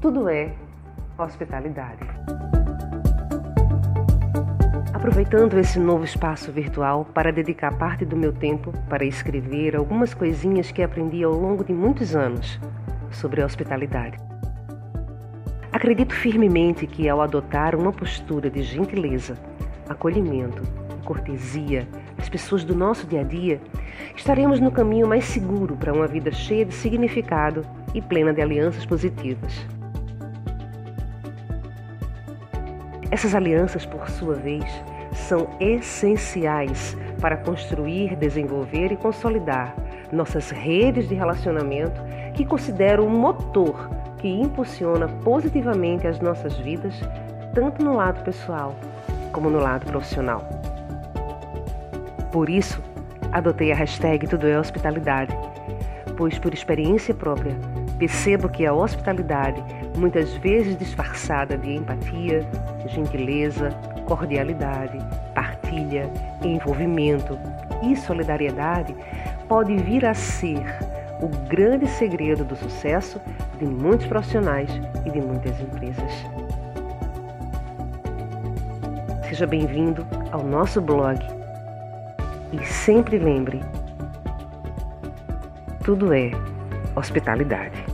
Tudo é hospitalidade. Aproveitando esse novo espaço virtual para dedicar parte do meu tempo para escrever algumas coisinhas que aprendi ao longo de muitos anos sobre a hospitalidade. Acredito firmemente que ao adotar uma postura de gentileza, acolhimento cortesia às pessoas do nosso dia a dia, estaremos no caminho mais seguro para uma vida cheia de significado e plena de alianças positivas. Essas alianças, por sua vez, são essenciais para construir, desenvolver e consolidar nossas redes de relacionamento que considero um motor que impulsiona positivamente as nossas vidas, tanto no lado pessoal como no lado profissional. Por isso, adotei a hashtag Tudo é Hospitalidade, pois por experiência própria percebo que a hospitalidade muitas vezes disfarçada de empatia, gentileza, cordialidade, partilha, envolvimento e solidariedade, pode vir a ser o grande segredo do sucesso de muitos profissionais e de muitas empresas. Seja bem-vindo ao nosso blog e sempre lembre: tudo é hospitalidade.